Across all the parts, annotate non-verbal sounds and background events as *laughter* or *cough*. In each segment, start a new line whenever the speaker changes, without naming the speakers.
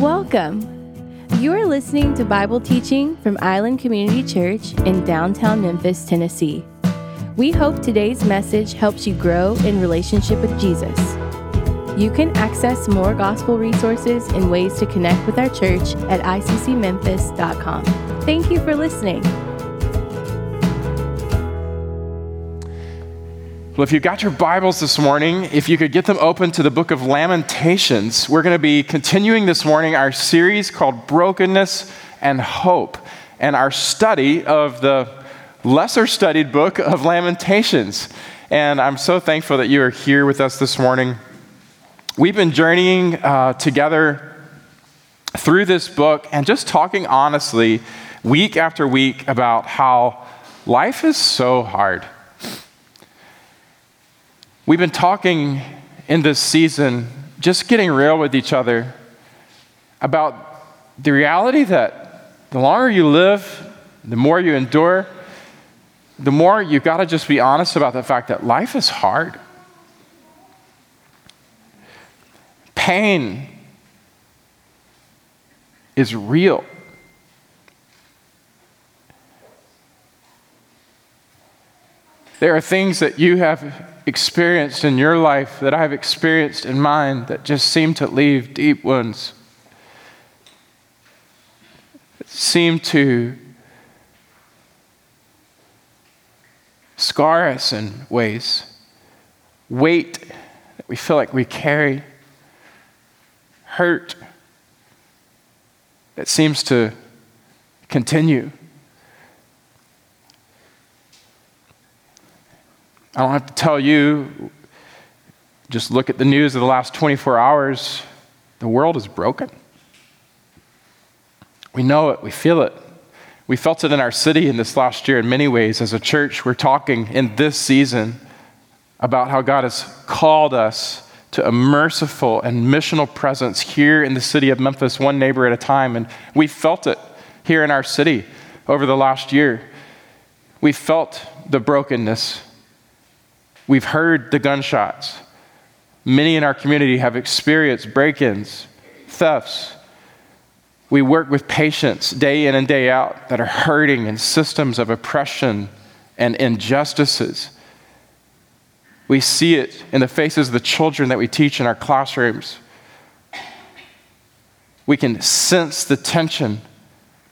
Welcome. You are listening to Bible teaching from Island Community Church in downtown Memphis, Tennessee. We hope today's message helps you grow in relationship with Jesus. You can access more gospel resources and ways to connect with our church at iccmemphis.com. Thank you for listening.
Well, if you've got your Bibles this morning, if you could get them open to the book of Lamentations, we're going to be continuing this morning our series called Brokenness and Hope, and our study of the lesser studied book of Lamentations. And I'm so thankful that you are here with us this morning. We've been journeying uh, together through this book and just talking honestly, week after week, about how life is so hard We've been talking in this season, just getting real with each other about the reality that the longer you live, the more you endure, the more you've got to just be honest about the fact that life is hard. Pain is real. There are things that you have experienced in your life that I've experienced in mine that just seem to leave deep wounds. seem to scar us in ways. Weight that we feel like we carry. Hurt that seems to continue. I don't have to tell you, just look at the news of the last 24 hours. The world is broken. We know it, we feel it. We felt it in our city in this last year in many ways. As a church, we're talking in this season about how God has called us to a merciful and missional presence here in the city of Memphis, one neighbor at a time. And we felt it here in our city over the last year. We felt the brokenness We've heard the gunshots. Many in our community have experienced break ins, thefts. We work with patients day in and day out that are hurting in systems of oppression and injustices. We see it in the faces of the children that we teach in our classrooms. We can sense the tension,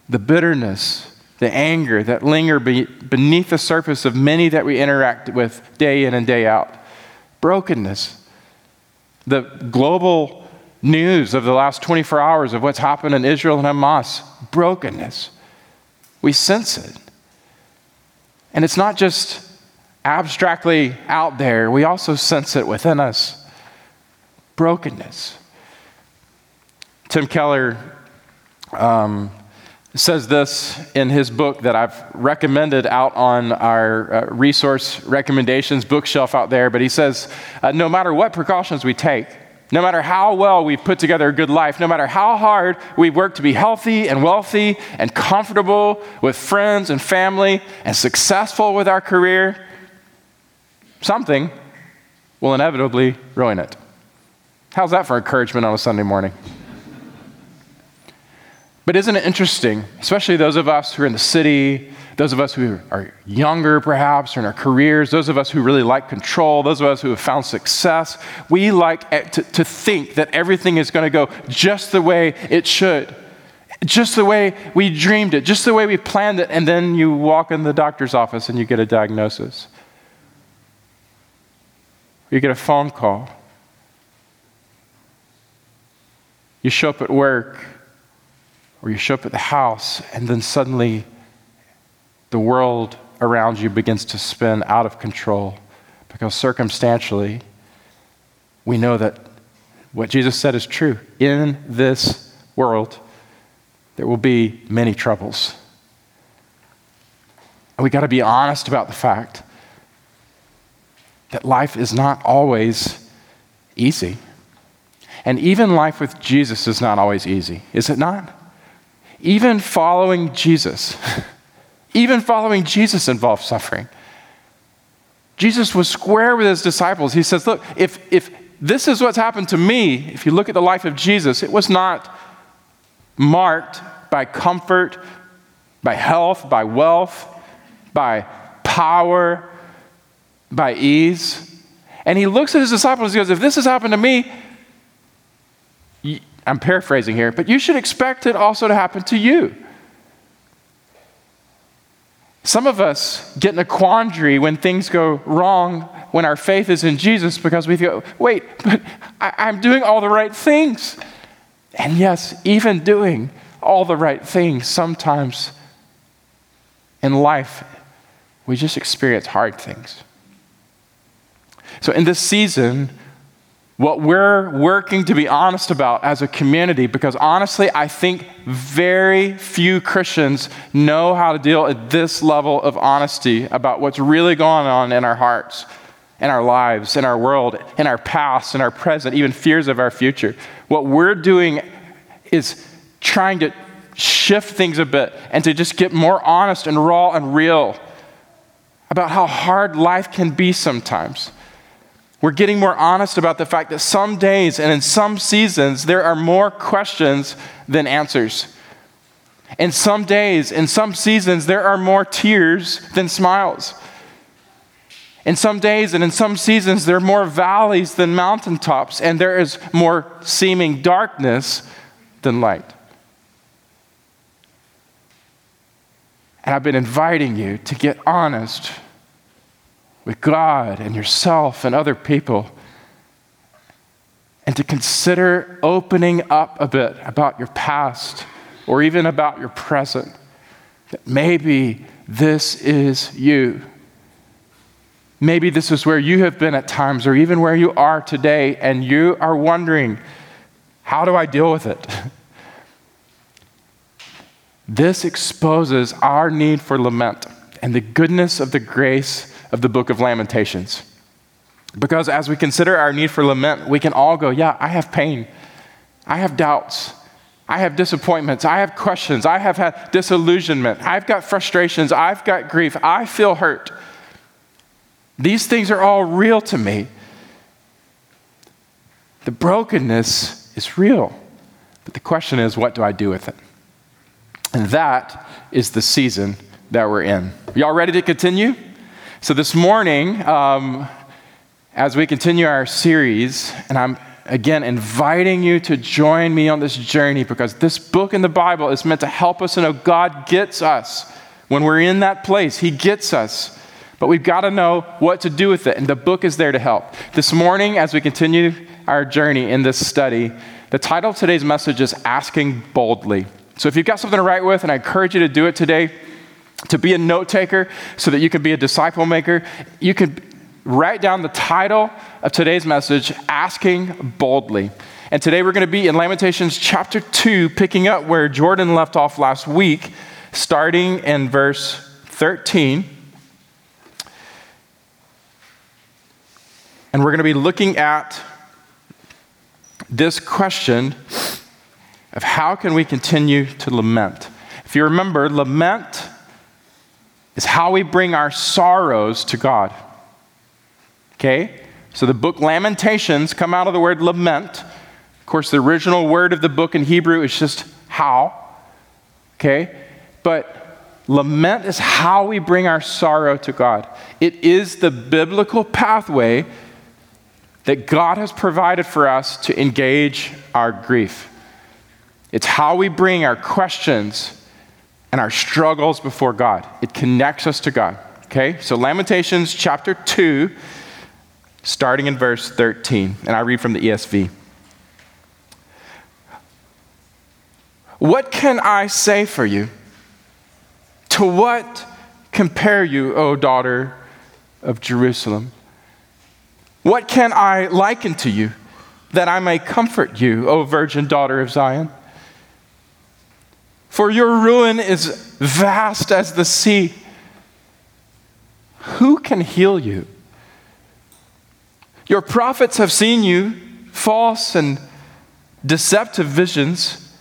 the bitterness, the anger that linger be- beneath the surface of many that we interact with day in and day out. Brokenness. The global news of the last 24 hours of what's happened in Israel and Hamas. Brokenness. We sense it. And it's not just abstractly out there, we also sense it within us. Brokenness. Tim Keller um, says this in his book that I've recommended out on our uh, resource recommendations bookshelf out there. But he says, uh, no matter what precautions we take, no matter how well we've put together a good life, no matter how hard we've worked to be healthy and wealthy and comfortable with friends and family and successful with our career, something will inevitably ruin it. How's that for encouragement on a Sunday morning? But isn't it interesting, especially those of us who are in the city, those of us who are younger perhaps, or in our careers, those of us who really like control, those of us who have found success, we like to, to think that everything is going to go just the way it should, just the way we dreamed it, just the way we planned it, and then you walk in the doctor's office and you get a diagnosis. You get a phone call. You show up at work or you show up at the house, and then suddenly the world around you begins to spin out of control because circumstantially we know that what Jesus said is true. In this world, there will be many troubles. And we got to be honest about the fact that life is not always easy. And even life with Jesus is not always easy, is it not? Even following Jesus, *laughs* even following Jesus involves suffering. Jesus was square with his disciples. He says, Look, if, if this is what's happened to me, if you look at the life of Jesus, it was not marked by comfort, by health, by wealth, by power, by ease. And he looks at his disciples and goes, If this has happened to me, I'm paraphrasing here, but you should expect it also to happen to you. Some of us get in a quandary when things go wrong when our faith is in Jesus because we go, wait, but I, am doing all the right things. And yes, even doing all the right things, sometimes in life, we just experience hard things. So in this season, what we're working to be honest about as a community, because honestly, I think very few Christians know how to deal at this level of honesty about what's really going on in our hearts, in our lives, in our world, in our past, in our present, even fears of our future. What we're doing is trying to shift things a bit and to just get more honest and raw and real about how hard life can be sometimes. We're getting more honest about the fact that some days and in some seasons there are more questions than answers. In some days, in some seasons, there are more tears than smiles. In some days and in some seasons, there are more valleys than mountaintops, and there is more seeming darkness than light. And I've been inviting you to get honest with God and yourself and other people. And to consider opening up a bit about your past or even about your present. That maybe this is you. Maybe this is where you have been at times, or even where you are today, and you are wondering, how do I deal with it? *laughs* This exposes our need for lament and the goodness of the grace of the book of Lamentations. Because as we consider our need for lament, we can all go, Yeah, I have pain. I have doubts. I have disappointments. I have questions. I have had disillusionment. I've got frustrations. I've got grief. I feel hurt. These things are all real to me. The brokenness is real. But the question is, what do I do with it? And that is the season that we're in. Y'all ready to continue? So, this morning, um, as we continue our series, and I'm again inviting you to join me on this journey because this book in the Bible is meant to help us to know God gets us. When we're in that place, He gets us. But we've got to know what to do with it, and the book is there to help. This morning, as we continue our journey in this study, the title of today's message is Asking Boldly. So if you've got something to write with, and I encourage you to do it today, to be a note taker so that you can be a disciple maker, you can write down the title of today's message, Asking Boldly. And today we're going to be in Lamentations chapter 2, picking up where Jordan left off last week, starting in verse 13. And we're going to be looking at this question of how can we continue to lament. If you remember, lament is how we bring our sorrows to God. Okay? So the book Lamentations come out of the word lament. Of course, the original word of the book in Hebrew is just how. Okay? But lament is how we bring our sorrow to God. It is the biblical pathway that God has provided for us to engage our grief. It's how we bring our questions and our struggles before God. It connects us to God. Okay? So, Lamentations chapter 2, starting in verse 13. And I read from the ESV. What can I say for you? To what compare you, O daughter of Jerusalem? What can I liken to you that I may comfort you, O virgin daughter of Zion? For your ruin is vast as the sea. Who can heal you? Your prophets have seen you false and deceptive visions.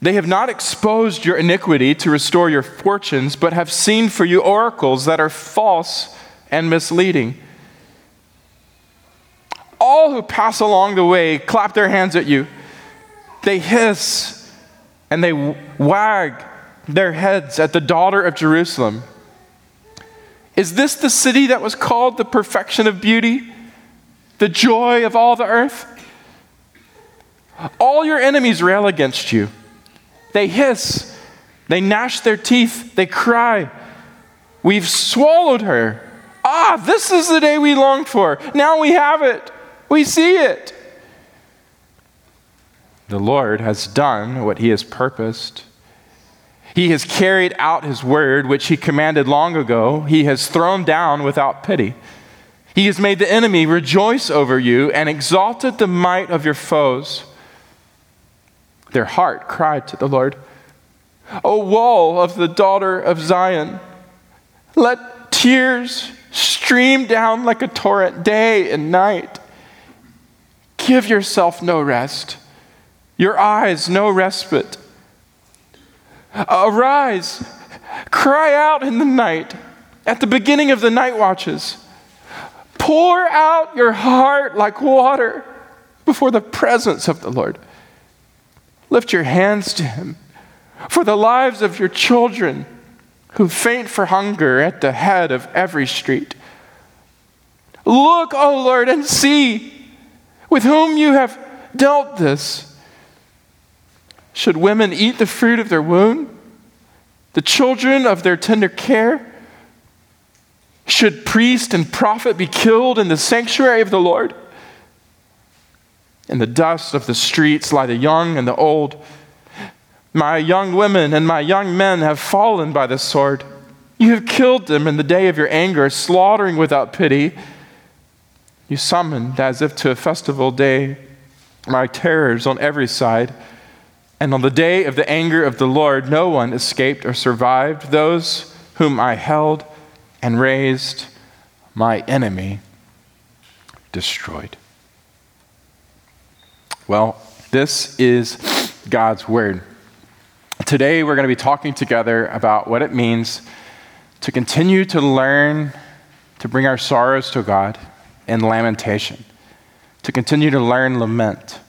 They have not exposed your iniquity to restore your fortunes, but have seen for you oracles that are false and misleading. All who pass along the way clap their hands at you. They hiss and they wag their heads at the daughter of Jerusalem. Is this the city that was called the perfection of beauty, the joy of all the earth? All your enemies rail against you. They hiss, they gnash their teeth, they cry. We've swallowed her. Ah, this is the day we longed for. Now we have it. We see it. The Lord has done what he has purposed. He has carried out his word, which he commanded long ago. He has thrown down without pity. He has made the enemy rejoice over you and exalted the might of your foes. Their heart cried to the Lord, O wall of the daughter of Zion, let tears stream down like a torrent day and night. Give yourself no rest, your eyes no respite. Arise, cry out in the night, at the beginning of the night watches. Pour out your heart like water before the presence of the Lord. Lift your hands to Him for the lives of your children who faint for hunger at the head of every street. Look, O Lord, and see with whom you have dealt this. Should women eat the fruit of their womb, the children of their tender care? Should priest and prophet be killed in the sanctuary of the Lord? In the dust of the streets lie the young and the old. My young women and my young men have fallen by the sword. You have killed them in the day of your anger, slaughtering without pity. You summoned, as if to a festival day, my terrors on every side. And on the day of the anger of the Lord, no one escaped or survived. Those whom I held and raised, my enemy destroyed. Well, this is God's Word. Today, we're going to be talking together about what it means to continue to learn to bring our sorrows to God in lamentation, to continue to learn lament.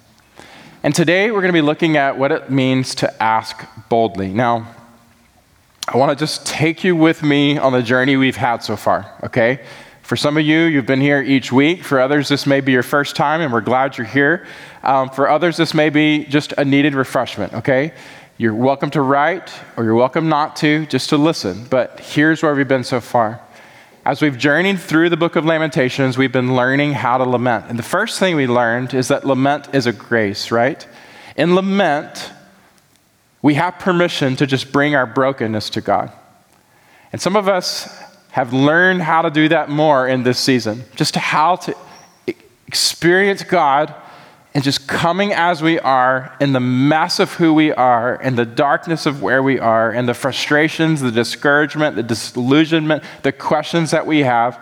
And today we're going to be looking at what it means to ask boldly. Now, I want to just take you with me on the journey we've had so far, okay? For some of you, you've been here each week. For others, this may be your first time, and we're glad you're here. Um, for others, this may be just a needed refreshment, okay? You're welcome to write, or you're welcome not to, just to listen. But here's where we've been so far. As we've journeyed through the book of Lamentations, we've been learning how to lament. And the first thing we learned is that lament is a grace, right? In lament, we have permission to just bring our brokenness to God. And some of us have learned how to do that more in this season, just how to experience God and just coming as we are in the mess of who we are, in the darkness of where we are, in the frustrations, the discouragement, the disillusionment, the questions that we have.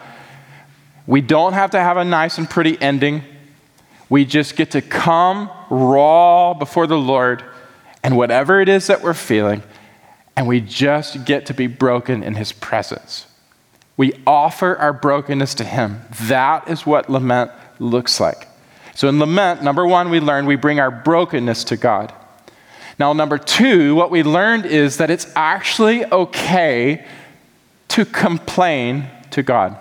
We don't have to have a nice and pretty ending. We just get to come raw before the Lord and whatever it is that we're feeling, and we just get to be broken in His presence. We offer our brokenness to Him. That is what lament looks like. So in lament, number one, we learned we bring our brokenness to God. Now, number two, what we learned is that it's actually okay to complain to God.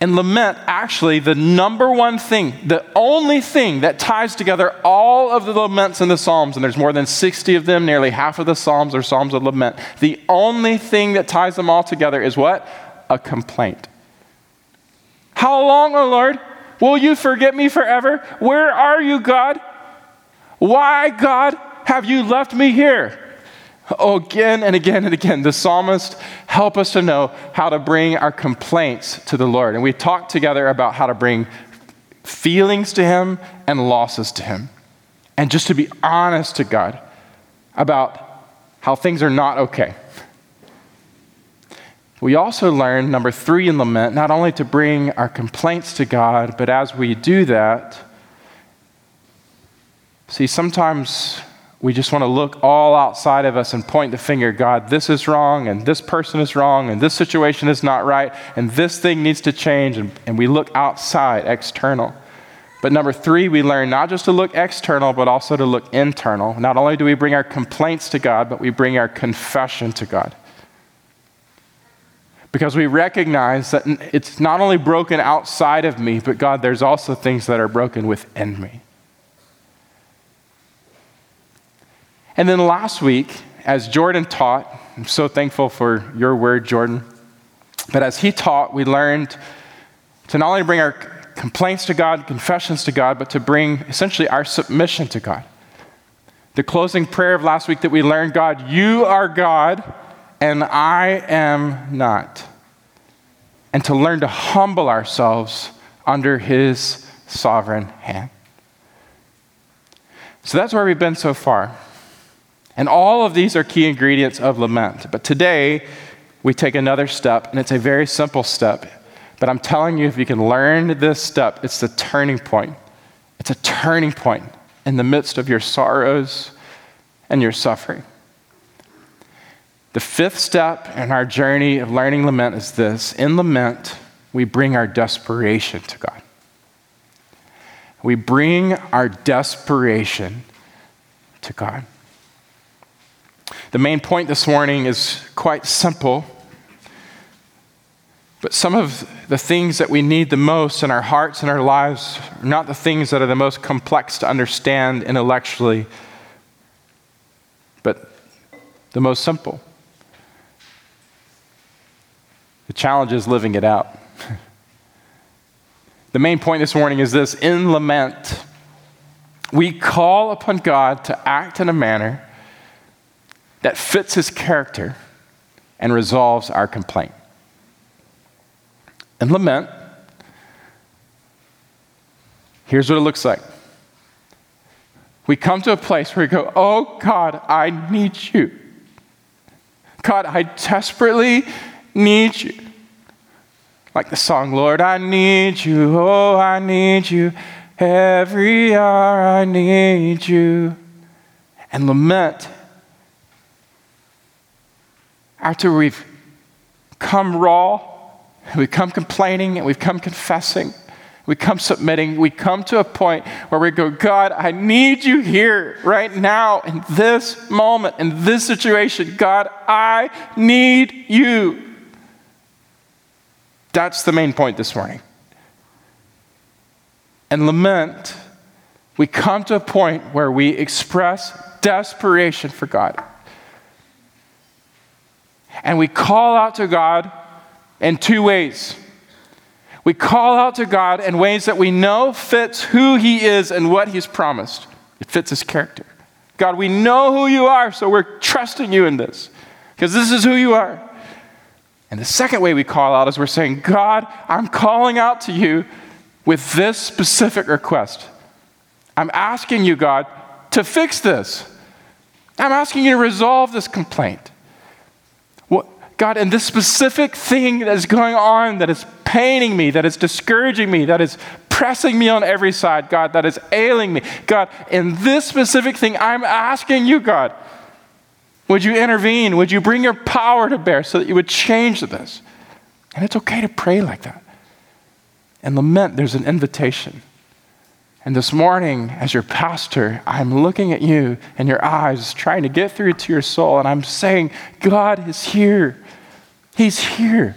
And lament, actually, the number one thing, the only thing that ties together all of the laments in the Psalms, and there's more than 60 of them, nearly half of the Psalms are Psalms of lament. The only thing that ties them all together is what? A complaint. How long, O oh Lord? Will you forget me forever? Where are you, God? Why, God, have you left me here? Oh, again and again and again, the psalmist help us to know how to bring our complaints to the Lord. And we talked together about how to bring feelings to Him and losses to Him. And just to be honest to God about how things are not okay. We also learn, number three in lament, not only to bring our complaints to God, but as we do that, see, sometimes we just want to look all outside of us and point the finger God, this is wrong, and this person is wrong, and this situation is not right, and this thing needs to change, and, and we look outside, external. But number three, we learn not just to look external, but also to look internal. Not only do we bring our complaints to God, but we bring our confession to God. Because we recognize that it's not only broken outside of me, but God, there's also things that are broken within me. And then last week, as Jordan taught, I'm so thankful for your word, Jordan. But as he taught, we learned to not only bring our complaints to God, confessions to God, but to bring essentially our submission to God. The closing prayer of last week that we learned God, you are God, and I am not. And to learn to humble ourselves under his sovereign hand. So that's where we've been so far. And all of these are key ingredients of lament. But today, we take another step, and it's a very simple step. But I'm telling you, if you can learn this step, it's the turning point. It's a turning point in the midst of your sorrows and your suffering. The fifth step in our journey of learning lament is this in lament, we bring our desperation to God. We bring our desperation to God. The main point this morning is quite simple. But some of the things that we need the most in our hearts and our lives are not the things that are the most complex to understand intellectually, but the most simple. The challenge is living it out. *laughs* the main point this morning is this in lament, we call upon God to act in a manner that fits his character and resolves our complaint. And lament, here's what it looks like. We come to a place where we go, Oh God, I need you. God, I desperately need you. Like the song, Lord, I need you. Oh, I need you. Every hour I need you. And lament after we've come raw, we've come complaining, and we've come confessing, we come submitting, we come to a point where we go, God, I need you here right now in this moment, in this situation. God, I need you. That's the main point this morning. And lament, we come to a point where we express desperation for God. And we call out to God in two ways. We call out to God in ways that we know fits who He is and what He's promised. It fits His character. God, we know who you are, so we're trusting you in this because this is who you are. And the second way we call out is we're saying, God, I'm calling out to you with this specific request. I'm asking you, God, to fix this. I'm asking you to resolve this complaint. God, and this specific thing that is going on that is paining me, that is discouraging me, that is pressing me on every side, God, that is ailing me, God, in this specific thing, I'm asking you, God, would you intervene? Would you bring your power to bear so that you would change this? And it's okay to pray like that. And lament, there's an invitation. And this morning, as your pastor, I'm looking at you and your eyes, trying to get through to your soul, and I'm saying, God is here. He's here.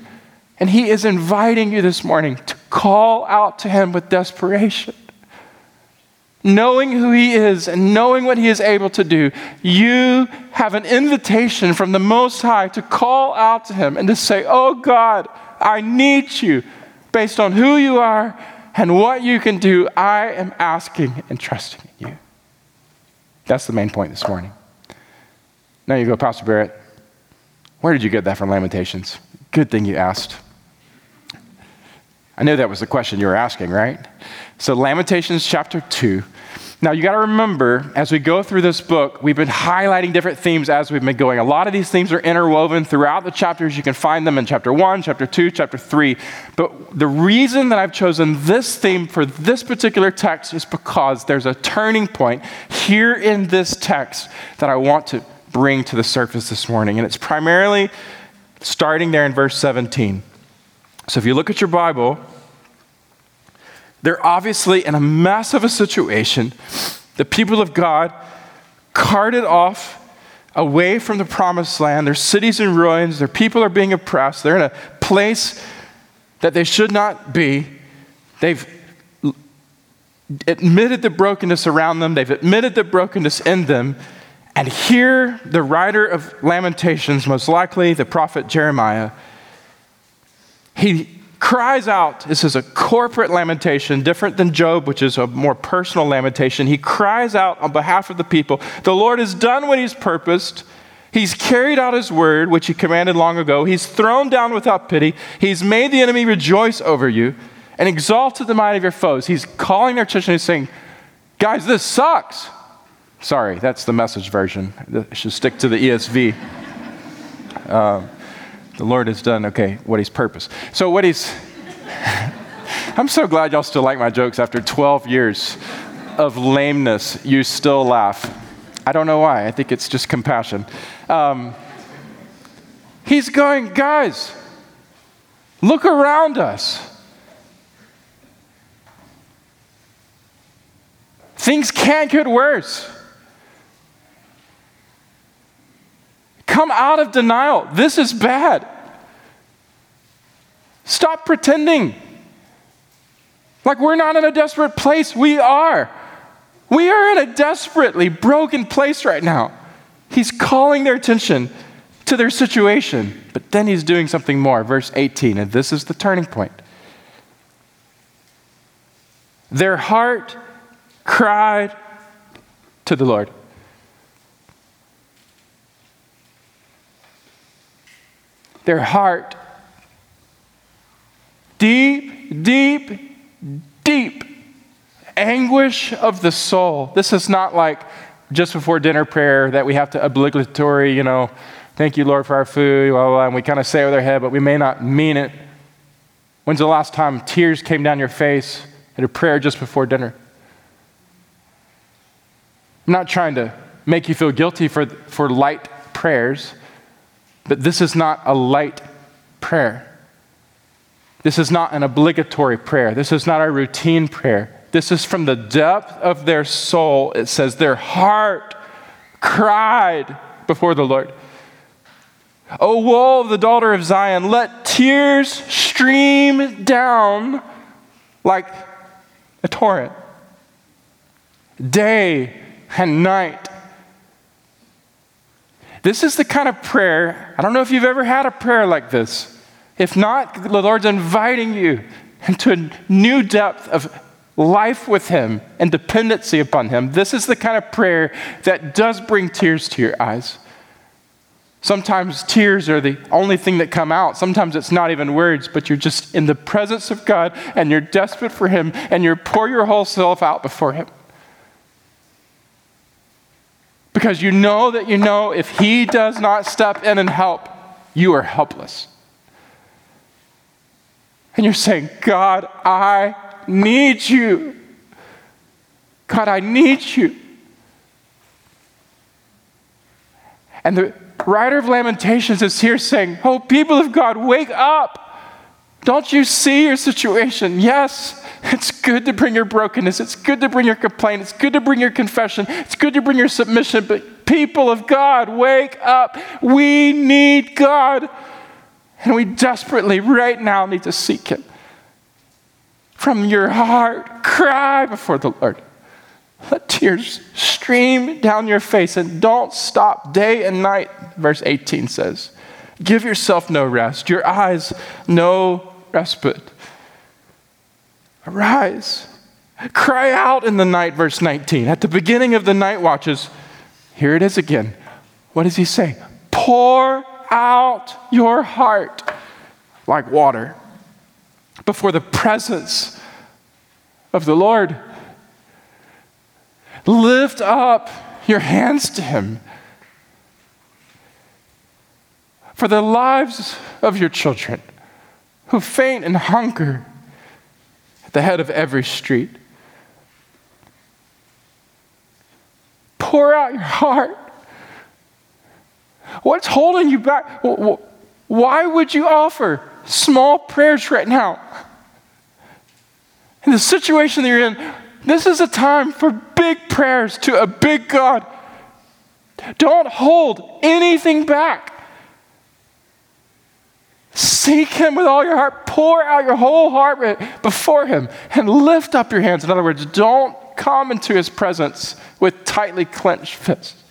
And He is inviting you this morning to call out to Him with desperation. Knowing who He is and knowing what He is able to do, you have an invitation from the Most High to call out to Him and to say, Oh God, I need you. Based on who you are and what you can do, I am asking and trusting in you. That's the main point this morning. Now you go, Pastor Barrett. Where did you get that from Lamentations? Good thing you asked. I know that was the question you were asking, right? So, Lamentations chapter 2. Now, you got to remember, as we go through this book, we've been highlighting different themes as we've been going. A lot of these themes are interwoven throughout the chapters. You can find them in chapter 1, chapter 2, chapter 3. But the reason that I've chosen this theme for this particular text is because there's a turning point here in this text that I want to bring to the surface this morning. And it's primarily starting there in verse 17. So if you look at your Bible, They're obviously in a mess of a situation. The people of God carted off away from the promised land. Their cities in ruins. Their people are being oppressed. They're in a place that they should not be. They've admitted the brokenness around them, they've admitted the brokenness in them. And here, the writer of Lamentations, most likely the prophet Jeremiah, he cries out. This is a corporate lamentation, different than Job, which is a more personal lamentation. He cries out on behalf of the people The Lord has done what he's purposed. He's carried out his word, which he commanded long ago. He's thrown down without pity. He's made the enemy rejoice over you and exalted the might of your foes. He's calling their attention. He's saying, Guys, this sucks. Sorry, that's the message version. I should stick to the ESV. Um, the Lord has done, okay, what He's purpose. So, what He's. *laughs* I'm so glad y'all still like my jokes after 12 years of lameness. You still laugh. I don't know why. I think it's just compassion. Um, he's going, guys, look around us. Things can't get worse. Come out of denial. This is bad. Stop pretending. Like we're not in a desperate place. We are. We are in a desperately broken place right now. He's calling their attention to their situation, but then he's doing something more. Verse 18, and this is the turning point. Their heart cried to the Lord. Their heart, deep, deep, deep anguish of the soul. This is not like just before dinner prayer that we have to obligatory, you know, thank you, Lord, for our food, blah, blah, blah, and we kind of say it with our head, but we may not mean it. When's the last time tears came down your face at a prayer just before dinner? I'm not trying to make you feel guilty for, for light prayers, but this is not a light prayer. This is not an obligatory prayer. This is not a routine prayer. This is from the depth of their soul. It says their heart cried before the Lord. O woe of the daughter of Zion, let tears stream down like a torrent. Day and night. This is the kind of prayer, I don't know if you've ever had a prayer like this. If not, the Lord's inviting you into a new depth of life with Him and dependency upon Him. This is the kind of prayer that does bring tears to your eyes. Sometimes tears are the only thing that come out. Sometimes it's not even words, but you're just in the presence of God and you're desperate for Him and you pour your whole self out before Him. Because you know that you know if He does not step in and help, you are helpless. And you're saying, God, I need you. God, I need you. And the writer of Lamentations is here saying, Oh, people of God, wake up. Don't you see your situation? Yes, it's good to bring your brokenness. It's good to bring your complaint. It's good to bring your confession. It's good to bring your submission. But people of God, wake up. We need God. And we desperately, right now, need to seek Him. From your heart, cry before the Lord. Let tears stream down your face and don't stop day and night, verse 18 says. Give yourself no rest, your eyes no respite. Arise. Cry out in the night, verse 19. At the beginning of the night watches, here it is again. What does he say? Pour out your heart like water before the presence of the Lord. Lift up your hands to him. For the lives of your children who faint and hunger at the head of every street. Pour out your heart. What's holding you back? Why would you offer small prayers right now? in the situation that you're in, this is a time for big prayers to a big God. Don't hold anything back. Seek Him with all your heart. Pour out your whole heart before Him and lift up your hands. In other words, don't come into His presence with tightly clenched fists.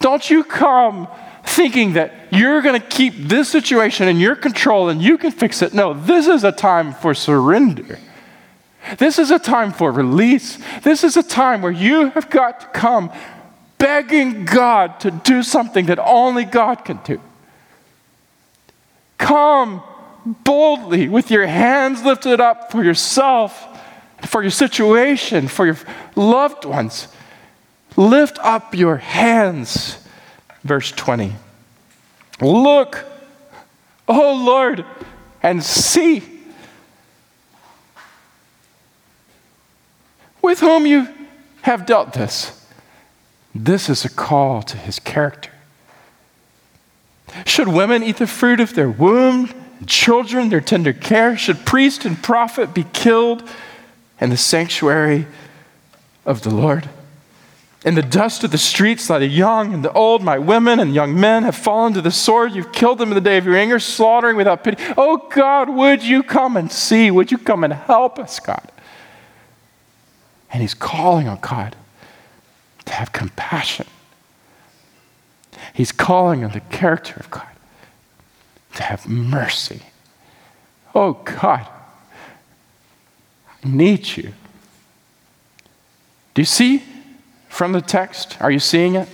Don't you come thinking that you're going to keep this situation in your control and you can fix it. No, this is a time for surrender. This is a time for release. This is a time where you have got to come begging God to do something that only God can do. Come boldly with your hands lifted up for yourself, for your situation, for your loved ones. Lift up your hands. Verse 20. Look, oh Lord, and see with whom you have dealt this. This is a call to his character. Should women eat the fruit of their womb, children their tender care? Should priest and prophet be killed in the sanctuary of the Lord? In the dust of the streets lie the young and the old, my women and young men have fallen to the sword. You've killed them in the day of your anger, slaughtering without pity. Oh God, would you come and see? Would you come and help us, God? And he's calling on God to have compassion. He's calling on the character of God to have mercy. Oh God, I need you. Do you see from the text? Are you seeing it?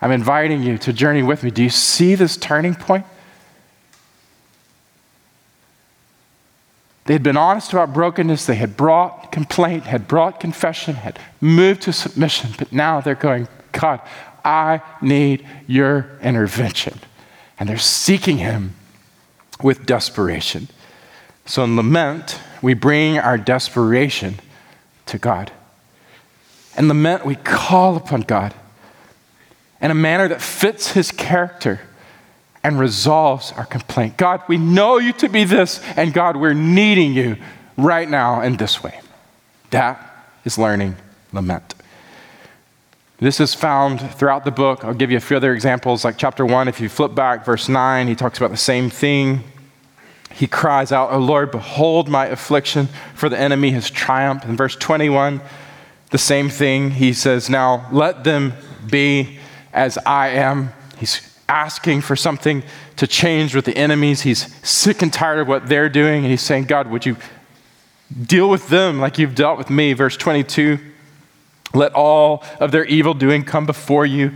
I'm inviting you to journey with me. Do you see this turning point? They had been honest about brokenness. They had brought complaint, had brought confession, had moved to submission. But now they're going, God, I need your intervention. And they're seeking Him with desperation. So in lament, we bring our desperation to God. And lament, we call upon God in a manner that fits his character and resolves our complaint. God, we know you to be this, and God, we're needing you right now in this way. That is learning lament. This is found throughout the book. I'll give you a few other examples, like chapter one. If you flip back, verse nine, he talks about the same thing. He cries out, O Lord, behold my affliction, for the enemy has triumphed. In verse 21, the same thing. He says, Now let them be as I am. He's asking for something to change with the enemies. He's sick and tired of what they're doing. And he's saying, God, would you deal with them like you've dealt with me? Verse 22 Let all of their evil doing come before you.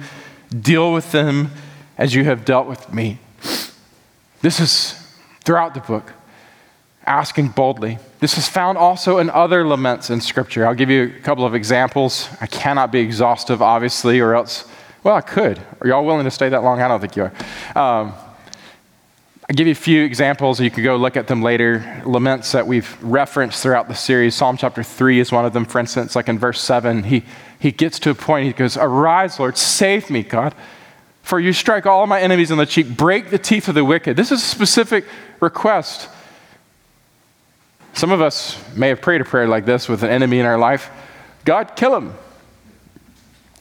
Deal with them as you have dealt with me. This is throughout the book asking boldly. This is found also in other laments in Scripture. I'll give you a couple of examples. I cannot be exhaustive, obviously, or else, well, I could. Are y'all willing to stay that long? I don't think you are. Um, I'll give you a few examples. You can go look at them later. Laments that we've referenced throughout the series. Psalm chapter 3 is one of them, for instance, like in verse 7. He, he gets to a point, he goes, Arise, Lord, save me, God. For you strike all my enemies on the cheek, break the teeth of the wicked. This is a specific request. Some of us may have prayed a prayer like this with an enemy in our life God, kill him.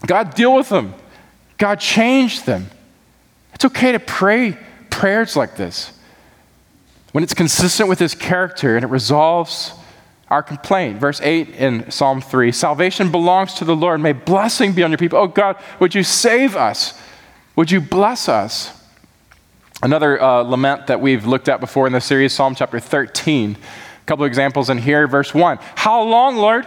God, deal with them. God, change them. It's okay to pray prayers like this when it's consistent with his character and it resolves our complaint. Verse 8 in Psalm 3 Salvation belongs to the Lord. May blessing be on your people. Oh God, would you save us? Would you bless us? Another uh, lament that we've looked at before in the series, Psalm chapter 13. A couple examples in here. Verse 1 How long, Lord,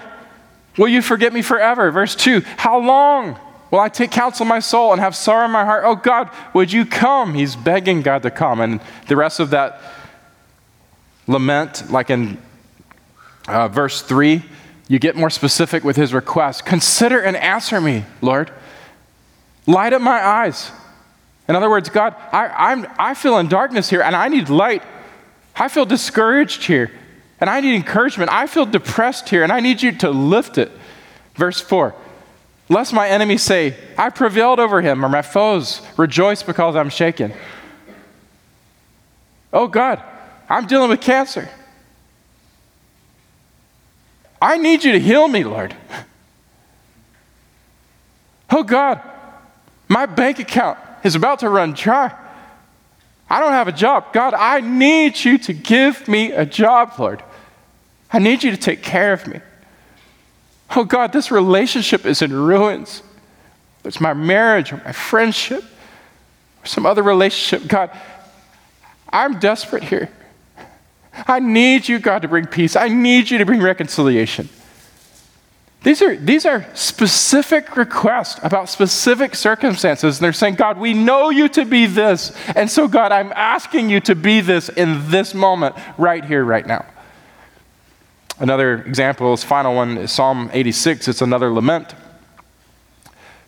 will you forget me forever? Verse 2 How long will I take counsel my soul and have sorrow in my heart? Oh God, would you come? He's begging God to come. And the rest of that lament, like in uh, verse 3, you get more specific with his request. Consider and answer me, Lord. Light up my eyes. In other words, God, I, I'm, I feel in darkness here and I need light. I feel discouraged here. And I need encouragement. I feel depressed here, and I need you to lift it. Verse 4 Lest my enemies say, I prevailed over him, or my foes rejoice because I'm shaken. Oh God, I'm dealing with cancer. I need you to heal me, Lord. Oh God, my bank account is about to run dry. I don't have a job. God, I need you to give me a job, Lord. I need you to take care of me. Oh God, this relationship is in ruins. It's my marriage or my friendship or some other relationship. God, I'm desperate here. I need you, God, to bring peace. I need you to bring reconciliation. These are, these are specific requests about specific circumstances. And they're saying, God, we know you to be this. And so, God, I'm asking you to be this in this moment, right here, right now. Another example, this final one, is Psalm 86. It's another lament.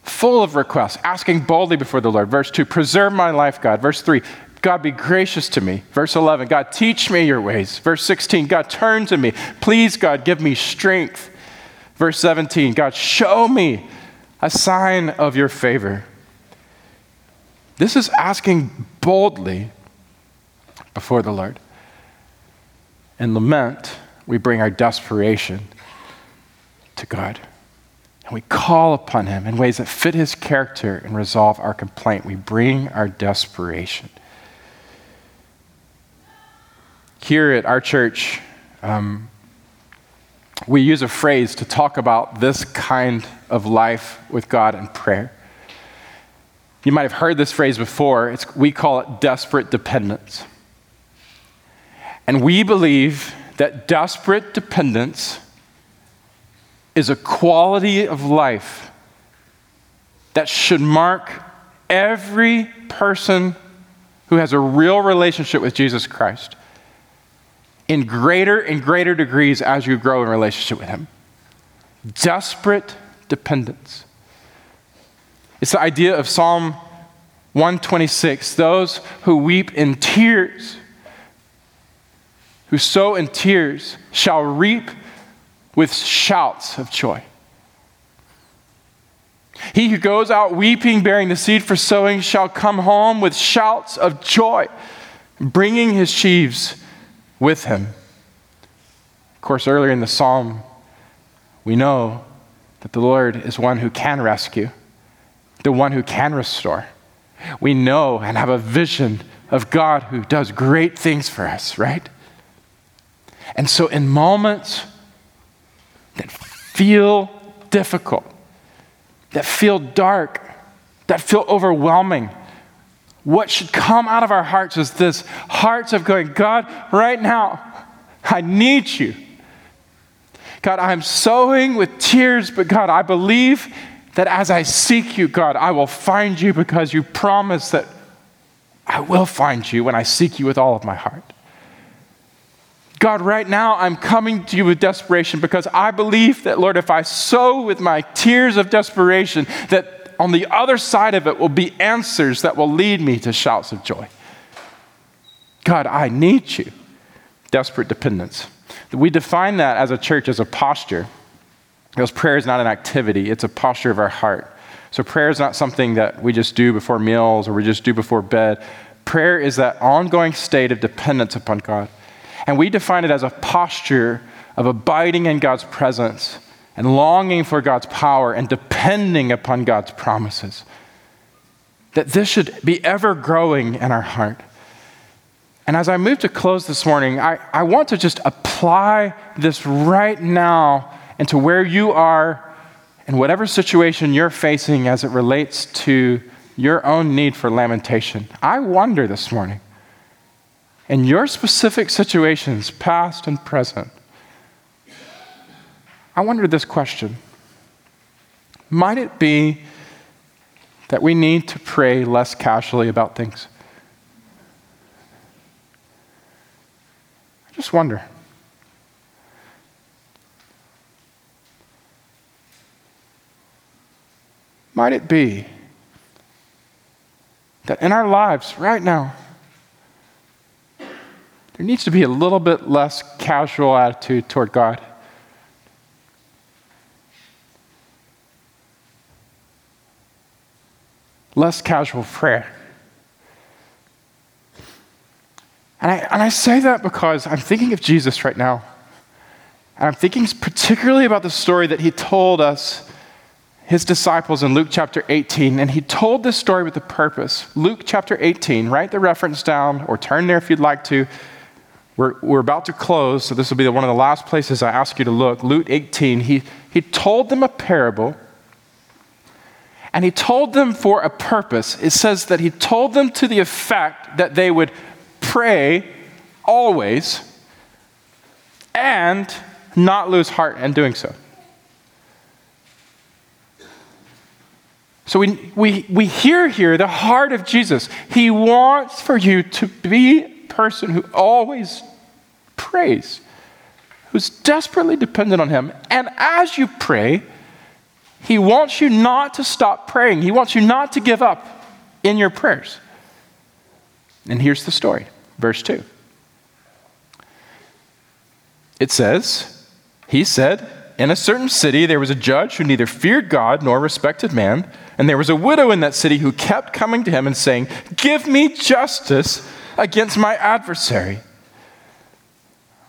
Full of requests, asking boldly before the Lord. Verse 2, preserve my life, God. Verse 3, God, be gracious to me. Verse 11, God, teach me your ways. Verse 16, God, turn to me. Please, God, give me strength. Verse 17, God, show me a sign of your favor. This is asking boldly before the Lord. In lament, we bring our desperation to God. And we call upon Him in ways that fit His character and resolve our complaint. We bring our desperation. Here at our church, um, we use a phrase to talk about this kind of life with God and prayer. You might have heard this phrase before. It's, we call it desperate dependence. And we believe that desperate dependence is a quality of life that should mark every person who has a real relationship with Jesus Christ in greater and greater degrees as you grow in relationship with Him. Desperate dependence. It's the idea of Psalm 126 those who weep in tears, who sow in tears, shall reap with shouts of joy. He who goes out weeping, bearing the seed for sowing, shall come home with shouts of joy, bringing his sheaves with him. Of course, earlier in the psalm, we know that the Lord is one who can rescue, the one who can restore. We know and have a vision of God who does great things for us, right? And so, in moments that feel difficult, that feel dark, that feel overwhelming, what should come out of our hearts is this hearts of going, God, right now, I need you. God, I'm sowing with tears, but God, I believe that as I seek you, God, I will find you because you promise that I will find you when I seek you with all of my heart. God, right now I'm coming to you with desperation because I believe that, Lord, if I sow with my tears of desperation, that on the other side of it will be answers that will lead me to shouts of joy. God, I need you. Desperate dependence. We define that as a church as a posture. Because prayer is not an activity, it's a posture of our heart. So prayer is not something that we just do before meals or we just do before bed. Prayer is that ongoing state of dependence upon God. And we define it as a posture of abiding in God's presence and longing for God's power and depending upon God's promises. That this should be ever growing in our heart. And as I move to close this morning, I, I want to just apply this right now into where you are and whatever situation you're facing as it relates to your own need for lamentation. I wonder this morning, in your specific situations, past and present, I wonder this question Might it be that we need to pray less casually about things? I just wonder. Might it be that in our lives right now, there needs to be a little bit less casual attitude toward God? less casual prayer. And I, and I say that because I'm thinking of Jesus right now. And I'm thinking particularly about the story that he told us, his disciples, in Luke chapter 18. And he told this story with a purpose. Luke chapter 18, write the reference down or turn there if you'd like to. We're, we're about to close, so this will be one of the last places I ask you to look. Luke 18, he, he told them a parable, and he told them for a purpose. It says that he told them to the effect that they would pray always and not lose heart in doing so. So we, we, we hear here the heart of Jesus. He wants for you to be a person who always prays, who's desperately dependent on Him. And as you pray, He wants you not to stop praying. He wants you not to give up in your prayers. And here's the story, verse 2. It says, He said, In a certain city there was a judge who neither feared God nor respected man, and there was a widow in that city who kept coming to him and saying, Give me justice against my adversary.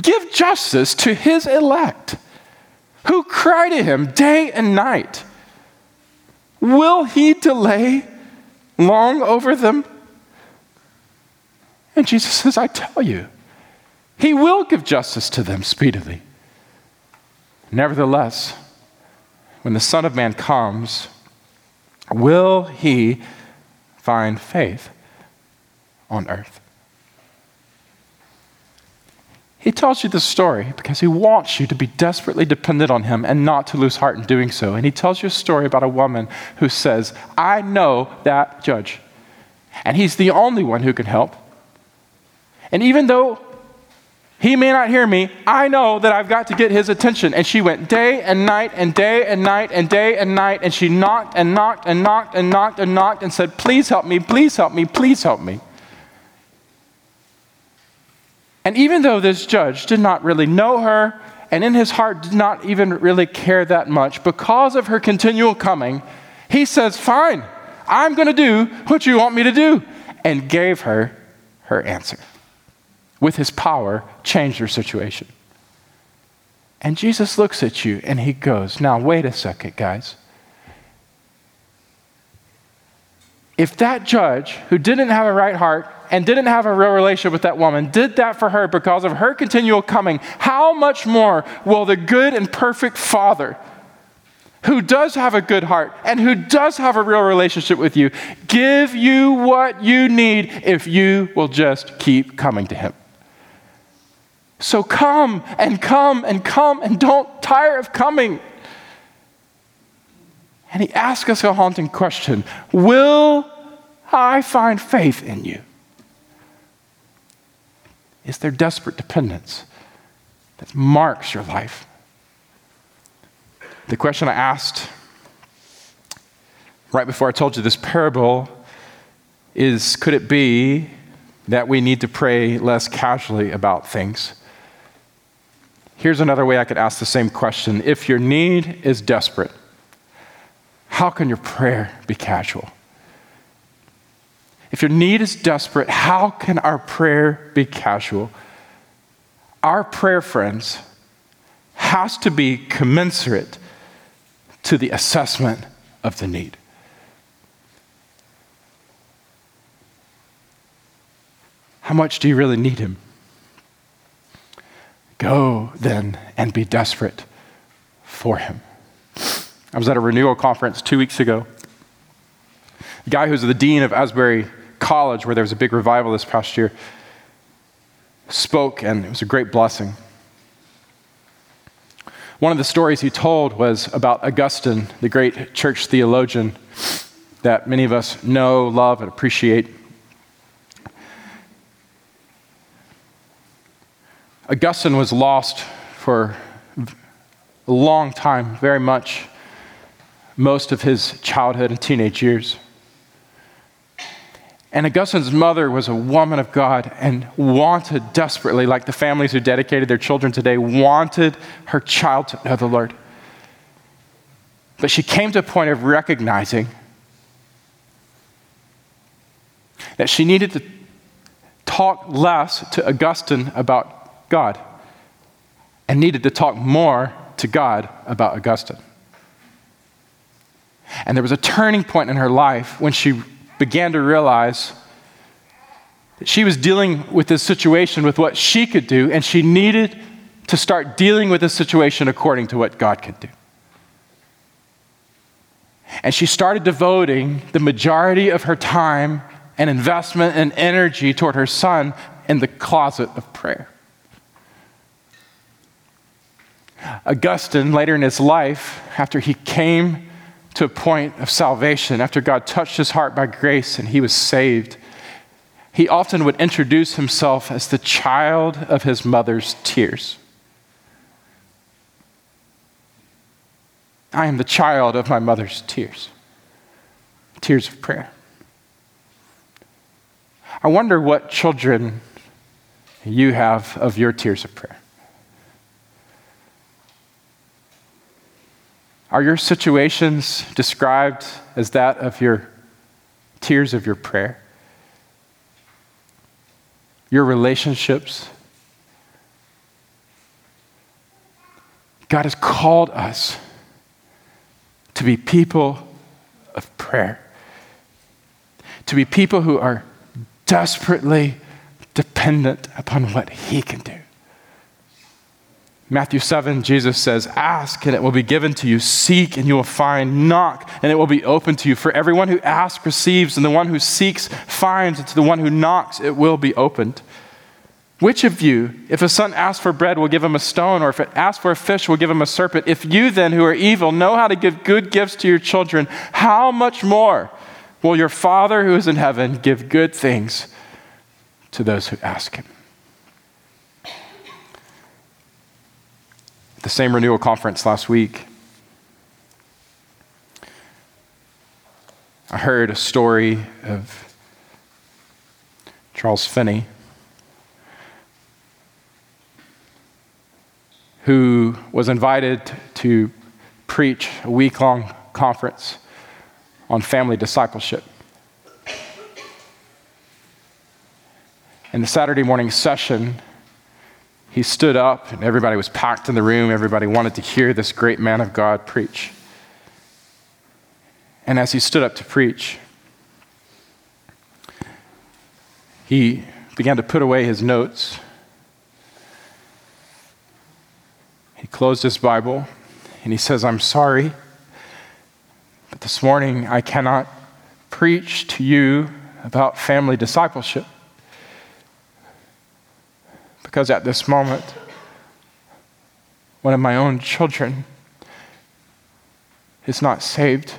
give justice to his elect who cry to him day and night? Will he delay long over them? And Jesus says, I tell you, he will give justice to them speedily. Nevertheless, when the Son of Man comes, will he find faith on earth? He tells you this story because he wants you to be desperately dependent on him and not to lose heart in doing so. And he tells you a story about a woman who says, I know that judge, and he's the only one who can help. And even though he may not hear me. I know that I've got to get his attention. And she went day and night and day and night and day and night. And she knocked and knocked and knocked and knocked and knocked and said, Please help me, please help me, please help me. And even though this judge did not really know her and in his heart did not even really care that much, because of her continual coming, he says, Fine, I'm going to do what you want me to do, and gave her her answer with his power, changed her situation. And Jesus looks at you and he goes, Now, wait a second, guys. If that judge who didn't have a right heart and didn't have a real relationship with that woman did that for her because of her continual coming, how much more will the good and perfect Father, who does have a good heart and who does have a real relationship with you, give you what you need if you will just keep coming to him? So come and come and come and don't tire of coming. And he asks us a haunting question Will I find faith in you? Is there desperate dependence that marks your life? The question I asked right before I told you this parable is could it be that we need to pray less casually about things? Here's another way I could ask the same question. If your need is desperate, how can your prayer be casual? If your need is desperate, how can our prayer be casual? Our prayer, friends, has to be commensurate to the assessment of the need. How much do you really need Him? Go then and be desperate for him. I was at a renewal conference two weeks ago. The guy who's the dean of Asbury College, where there was a big revival this past year, spoke, and it was a great blessing. One of the stories he told was about Augustine, the great church theologian that many of us know, love, and appreciate. Augustine was lost for a long time, very much, most of his childhood and teenage years. And Augustine's mother was a woman of God and wanted desperately, like the families who dedicated their children today, wanted her child to know the Lord. But she came to a point of recognizing that she needed to talk less to Augustine about God and needed to talk more to God about Augustine. And there was a turning point in her life when she began to realize that she was dealing with this situation with what she could do, and she needed to start dealing with this situation according to what God could do. And she started devoting the majority of her time and investment and energy toward her son in the closet of prayer. Augustine, later in his life, after he came to a point of salvation, after God touched his heart by grace and he was saved, he often would introduce himself as the child of his mother's tears. I am the child of my mother's tears, tears of prayer. I wonder what children you have of your tears of prayer. Are your situations described as that of your tears of your prayer? Your relationships? God has called us to be people of prayer, to be people who are desperately dependent upon what He can do. Matthew 7, Jesus says, Ask and it will be given to you. Seek and you will find. Knock and it will be open to you. For everyone who asks receives, and the one who seeks finds, and to the one who knocks it will be opened. Which of you, if a son asks for bread, will give him a stone, or if it asks for a fish, will give him a serpent? If you then, who are evil, know how to give good gifts to your children, how much more will your Father who is in heaven give good things to those who ask him? The same renewal conference last week, I heard a story of Charles Finney, who was invited to preach a week long conference on family discipleship. In the Saturday morning session, he stood up, and everybody was packed in the room. Everybody wanted to hear this great man of God preach. And as he stood up to preach, he began to put away his notes. He closed his Bible and he says, I'm sorry, but this morning I cannot preach to you about family discipleship because at this moment, one of my own children is not saved.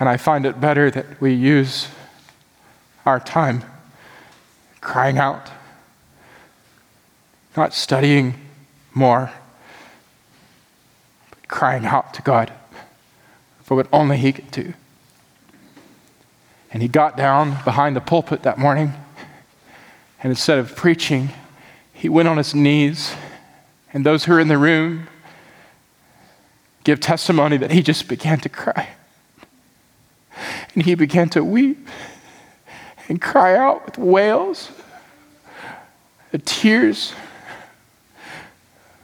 And I find it better that we use our time crying out, not studying more, but crying out to God for what only He could do. And he got down behind the pulpit that morning and instead of preaching, he went on his knees, and those who are in the room give testimony that he just began to cry. And he began to weep and cry out with wails, the tears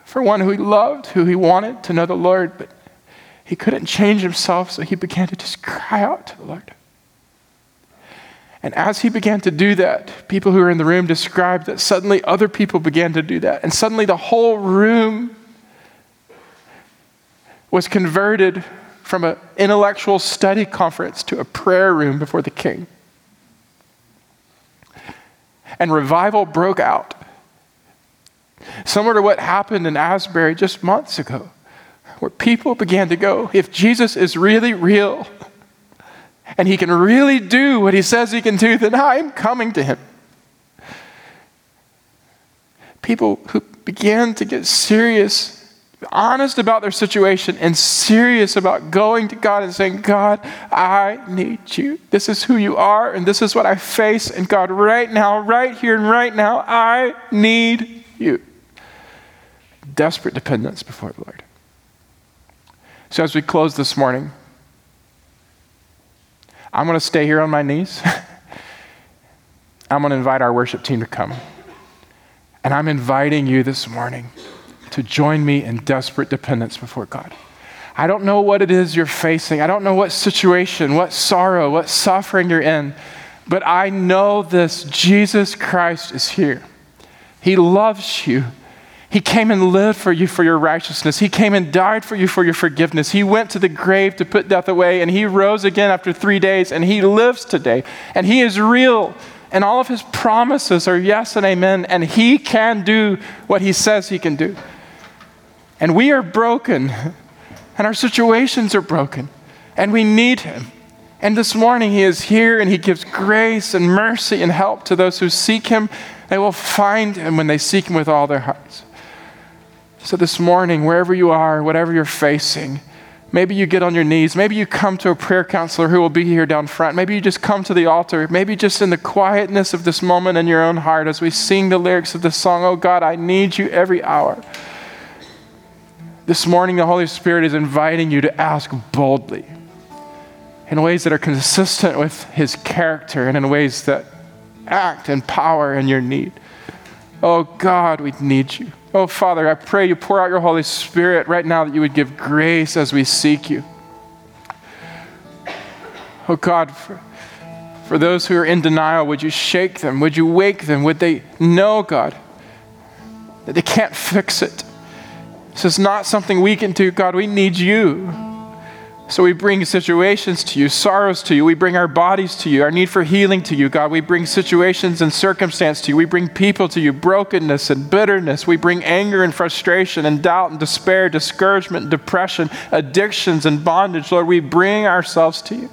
for one who he loved, who he wanted to know the Lord, but he couldn't change himself, so he began to just cry out to the Lord. And as he began to do that, people who were in the room described that suddenly other people began to do that. And suddenly the whole room was converted from an intellectual study conference to a prayer room before the king. And revival broke out. Similar to what happened in Asbury just months ago, where people began to go, if Jesus is really real, and he can really do what he says he can do, then I'm coming to him. People who begin to get serious honest about their situation and serious about going to God and saying, God, I need you. This is who you are, and this is what I face. And God, right now, right here and right now, I need you. Desperate dependence before the Lord. So, as we close this morning, I'm going to stay here on my knees. *laughs* I'm going to invite our worship team to come. And I'm inviting you this morning to join me in desperate dependence before God. I don't know what it is you're facing. I don't know what situation, what sorrow, what suffering you're in, but I know this Jesus Christ is here. He loves you. He came and lived for you for your righteousness. He came and died for you for your forgiveness. He went to the grave to put death away, and He rose again after three days, and He lives today. And He is real, and all of His promises are yes and amen, and He can do what He says He can do. And we are broken, and our situations are broken, and we need Him. And this morning, He is here and He gives grace and mercy and help to those who seek Him. They will find Him when they seek Him with all their hearts. So, this morning, wherever you are, whatever you're facing, maybe you get on your knees. Maybe you come to a prayer counselor who will be here down front. Maybe you just come to the altar. Maybe just in the quietness of this moment in your own heart as we sing the lyrics of the song, Oh God, I need you every hour. This morning, the Holy Spirit is inviting you to ask boldly in ways that are consistent with His character and in ways that act in power in your need. Oh God, we need you. Oh Father, I pray you pour out your Holy Spirit right now that you would give grace as we seek you. Oh God, for, for those who are in denial, would you shake them? Would you wake them? Would they know, God, that they can't fix it? This is not something we can do, God. We need you. So we bring situations to you, sorrows to you. We bring our bodies to you, our need for healing to you, God. We bring situations and circumstance to you. We bring people to you, brokenness and bitterness. We bring anger and frustration and doubt and despair, discouragement and depression, addictions and bondage. Lord, we bring ourselves to you.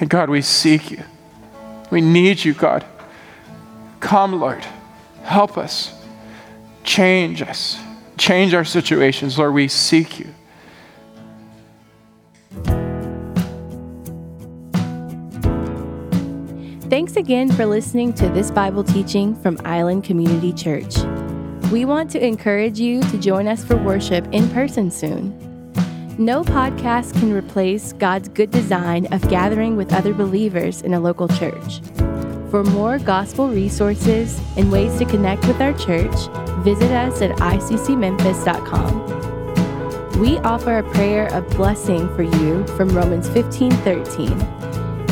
And God, we seek you. We need you, God. Come, Lord. Help us. Change us change our situations. Lord, we seek you.
Thanks again for listening to this Bible teaching from Island Community Church. We want to encourage you to join us for worship in person soon. No podcast can replace God's good design of gathering with other believers in a local church. For more gospel resources and ways to connect with our church, visit us at iccmemphis.com. We offer a prayer of blessing for you from Romans 15:13.